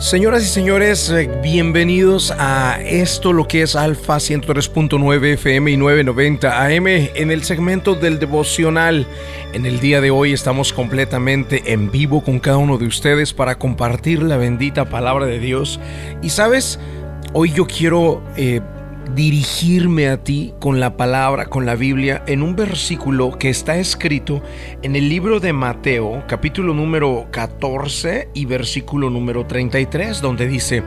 Señoras y señores, eh, bienvenidos a esto lo que es Alfa 103.9 FM y 990 AM en el segmento del devocional. En el día de hoy estamos completamente en vivo con cada uno de ustedes para compartir la bendita palabra de Dios. Y sabes, hoy yo quiero eh, dirigirme a ti con la palabra, con la Biblia, en un versículo que está escrito en el libro de Mateo, capítulo número 14 y versículo número 33, donde dice,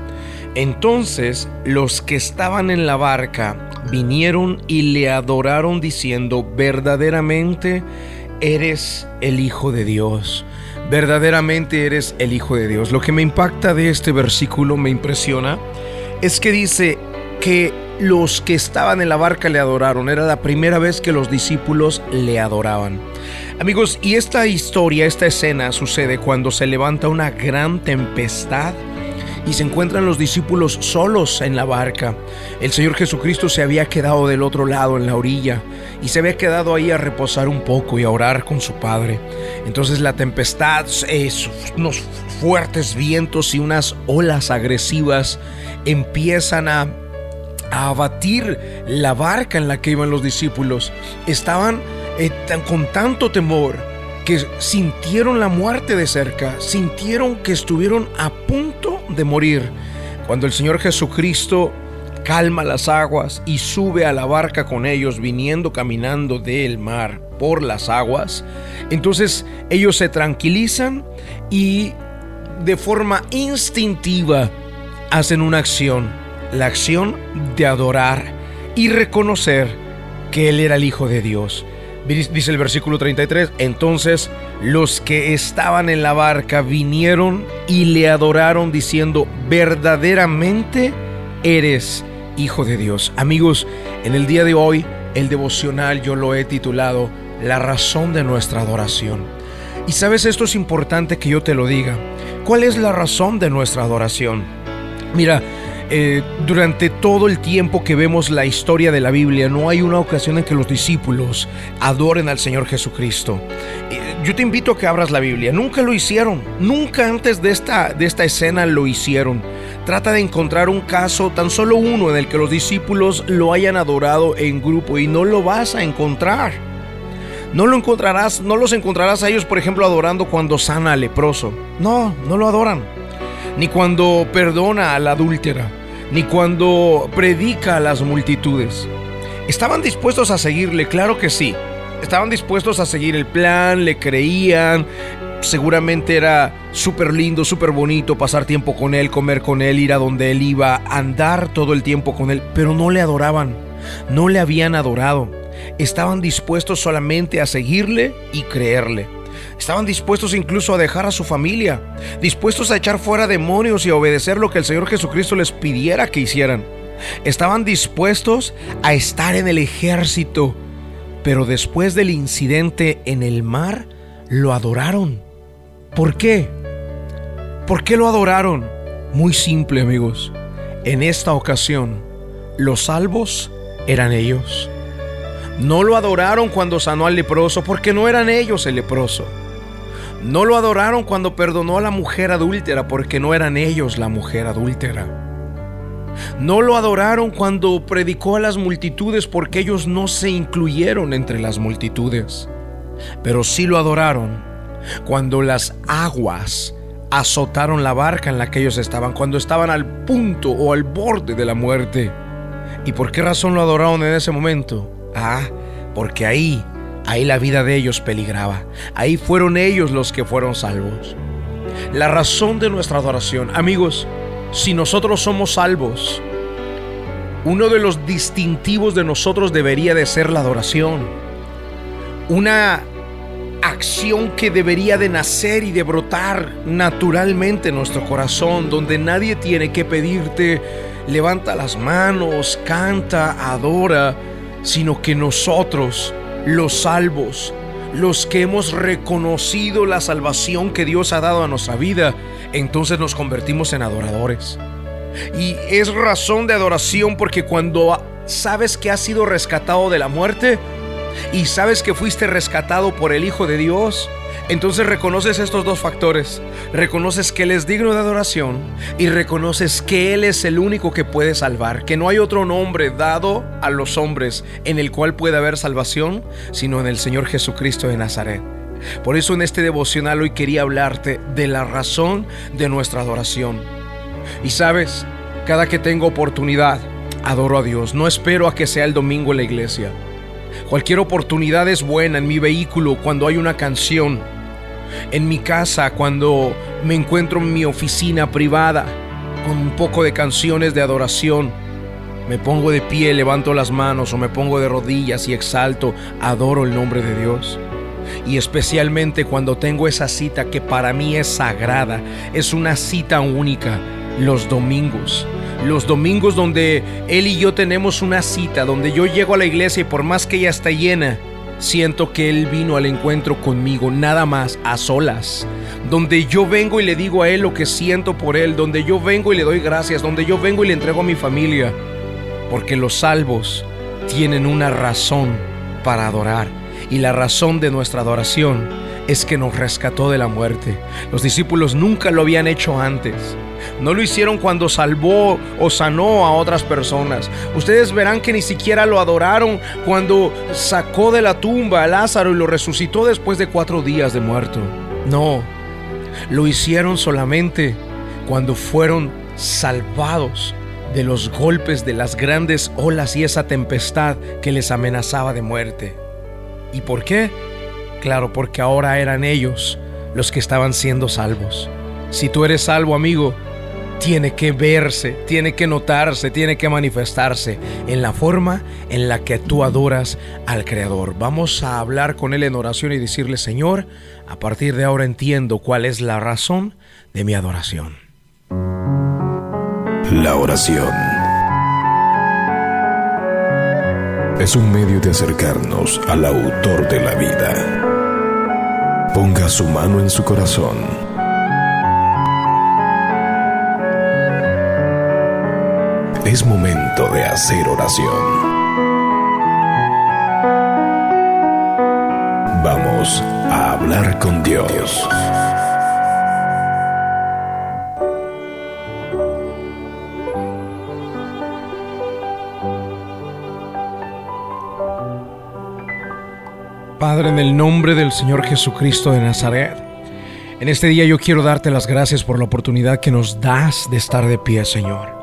entonces los que estaban en la barca vinieron y le adoraron diciendo, verdaderamente eres el Hijo de Dios. Verdaderamente eres el Hijo de Dios. Lo que me impacta de este versículo, me impresiona, es que dice que los que estaban en la barca le adoraron. Era la primera vez que los discípulos le adoraban. Amigos, y esta historia, esta escena sucede cuando se levanta una gran tempestad y se encuentran los discípulos solos en la barca. El Señor Jesucristo se había quedado del otro lado, en la orilla, y se había quedado ahí a reposar un poco y a orar con su Padre. Entonces la tempestad, unos fuertes vientos y unas olas agresivas empiezan a a abatir la barca en la que iban los discípulos. Estaban eh, con tanto temor que sintieron la muerte de cerca, sintieron que estuvieron a punto de morir. Cuando el Señor Jesucristo calma las aguas y sube a la barca con ellos, viniendo caminando del mar por las aguas, entonces ellos se tranquilizan y de forma instintiva hacen una acción la acción de adorar y reconocer que Él era el Hijo de Dios. Dice el versículo 33, entonces los que estaban en la barca vinieron y le adoraron diciendo, verdaderamente eres Hijo de Dios. Amigos, en el día de hoy el devocional yo lo he titulado La razón de nuestra adoración. Y sabes, esto es importante que yo te lo diga. ¿Cuál es la razón de nuestra adoración? Mira, eh, durante todo el tiempo que vemos la historia de la Biblia, no hay una ocasión en que los discípulos adoren al Señor Jesucristo. Eh, yo te invito a que abras la Biblia. Nunca lo hicieron. Nunca antes de esta, de esta escena lo hicieron. Trata de encontrar un caso, tan solo uno, en el que los discípulos lo hayan adorado en grupo y no lo vas a encontrar. No lo encontrarás, no los encontrarás a ellos, por ejemplo, adorando cuando sana al leproso. No, no lo adoran ni cuando perdona a la adúltera, ni cuando predica a las multitudes. ¿Estaban dispuestos a seguirle? Claro que sí. Estaban dispuestos a seguir el plan, le creían. Seguramente era súper lindo, súper bonito pasar tiempo con él, comer con él, ir a donde él iba, andar todo el tiempo con él, pero no le adoraban, no le habían adorado. Estaban dispuestos solamente a seguirle y creerle. Estaban dispuestos incluso a dejar a su familia, dispuestos a echar fuera demonios y a obedecer lo que el Señor Jesucristo les pidiera que hicieran. Estaban dispuestos a estar en el ejército, pero después del incidente en el mar, lo adoraron. ¿Por qué? ¿Por qué lo adoraron? Muy simple amigos. En esta ocasión, los salvos eran ellos. No lo adoraron cuando sanó al leproso porque no eran ellos el leproso. No lo adoraron cuando perdonó a la mujer adúltera porque no eran ellos la mujer adúltera. No lo adoraron cuando predicó a las multitudes porque ellos no se incluyeron entre las multitudes. Pero sí lo adoraron cuando las aguas azotaron la barca en la que ellos estaban, cuando estaban al punto o al borde de la muerte. ¿Y por qué razón lo adoraron en ese momento? Ah, porque ahí, ahí la vida de ellos peligraba. Ahí fueron ellos los que fueron salvos. La razón de nuestra adoración, amigos, si nosotros somos salvos, uno de los distintivos de nosotros debería de ser la adoración. Una acción que debería de nacer y de brotar naturalmente en nuestro corazón, donde nadie tiene que pedirte, levanta las manos, canta, adora sino que nosotros, los salvos, los que hemos reconocido la salvación que Dios ha dado a nuestra vida, entonces nos convertimos en adoradores. Y es razón de adoración porque cuando sabes que has sido rescatado de la muerte y sabes que fuiste rescatado por el Hijo de Dios, entonces reconoces estos dos factores. Reconoces que Él es digno de adoración y reconoces que Él es el único que puede salvar, que no hay otro nombre dado a los hombres en el cual puede haber salvación, sino en el Señor Jesucristo de Nazaret. Por eso en este devocional hoy quería hablarte de la razón de nuestra adoración. Y sabes, cada que tengo oportunidad, adoro a Dios. No espero a que sea el domingo en la iglesia. Cualquier oportunidad es buena en mi vehículo cuando hay una canción, en mi casa cuando me encuentro en mi oficina privada con un poco de canciones de adoración. Me pongo de pie, levanto las manos o me pongo de rodillas y exalto, adoro el nombre de Dios. Y especialmente cuando tengo esa cita que para mí es sagrada, es una cita única, los domingos los domingos donde él y yo tenemos una cita, donde yo llego a la iglesia y por más que ella está llena, siento que él vino al encuentro conmigo, nada más, a solas. Donde yo vengo y le digo a él lo que siento por él, donde yo vengo y le doy gracias, donde yo vengo y le entrego a mi familia. Porque los salvos tienen una razón para adorar. Y la razón de nuestra adoración es que nos rescató de la muerte. Los discípulos nunca lo habían hecho antes. No lo hicieron cuando salvó o sanó a otras personas. Ustedes verán que ni siquiera lo adoraron cuando sacó de la tumba a Lázaro y lo resucitó después de cuatro días de muerto. No, lo hicieron solamente cuando fueron salvados de los golpes de las grandes olas y esa tempestad que les amenazaba de muerte. ¿Y por qué? Claro, porque ahora eran ellos los que estaban siendo salvos. Si tú eres salvo, amigo, tiene que verse, tiene que notarse, tiene que manifestarse en la forma en la que tú adoras al Creador. Vamos a hablar con Él en oración y decirle, Señor, a partir de ahora entiendo cuál es la razón de mi adoración. La oración es un medio de acercarnos al autor de la vida. Ponga su mano en su corazón Es momento de hacer oración. Vamos a hablar con Dios. Padre, en el nombre del Señor Jesucristo de Nazaret, en este día yo quiero darte las gracias por la oportunidad que nos das de estar de pie, Señor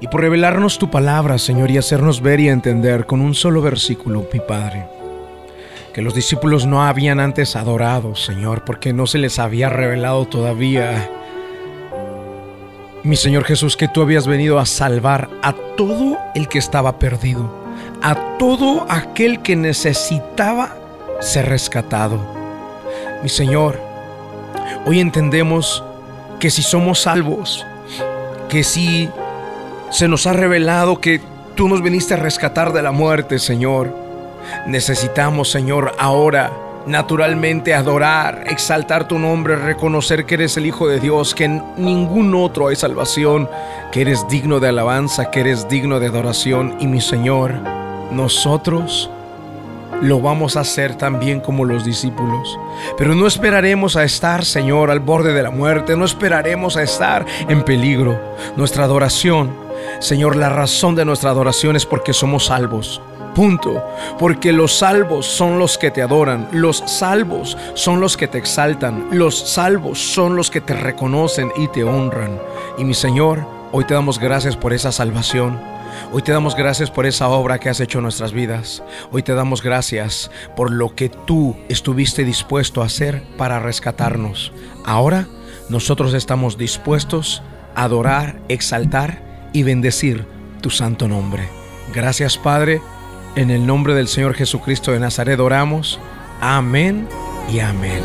y por revelarnos tu palabra, Señor, y hacernos ver y entender con un solo versículo, mi Padre, que los discípulos no habían antes adorado, Señor, porque no se les había revelado todavía, mi Señor Jesús, que tú habías venido a salvar a todo el que estaba perdido, a todo aquel que necesitaba ser rescatado. Mi Señor, hoy entendemos que si somos salvos, que si se nos ha revelado que tú nos viniste a rescatar de la muerte, Señor. Necesitamos, Señor, ahora naturalmente adorar, exaltar tu nombre, reconocer que eres el Hijo de Dios, que en ningún otro hay salvación, que eres digno de alabanza, que eres digno de adoración. Y mi Señor, nosotros lo vamos a hacer también como los discípulos. Pero no esperaremos a estar, Señor, al borde de la muerte, no esperaremos a estar en peligro. Nuestra adoración Señor, la razón de nuestra adoración es porque somos salvos. Punto. Porque los salvos son los que te adoran, los salvos son los que te exaltan, los salvos son los que te reconocen y te honran. Y mi Señor, hoy te damos gracias por esa salvación. Hoy te damos gracias por esa obra que has hecho en nuestras vidas. Hoy te damos gracias por lo que tú estuviste dispuesto a hacer para rescatarnos. Ahora nosotros estamos dispuestos a adorar, exaltar y bendecir tu santo nombre. Gracias Padre, en el nombre del Señor Jesucristo de Nazaret oramos. Amén y amén.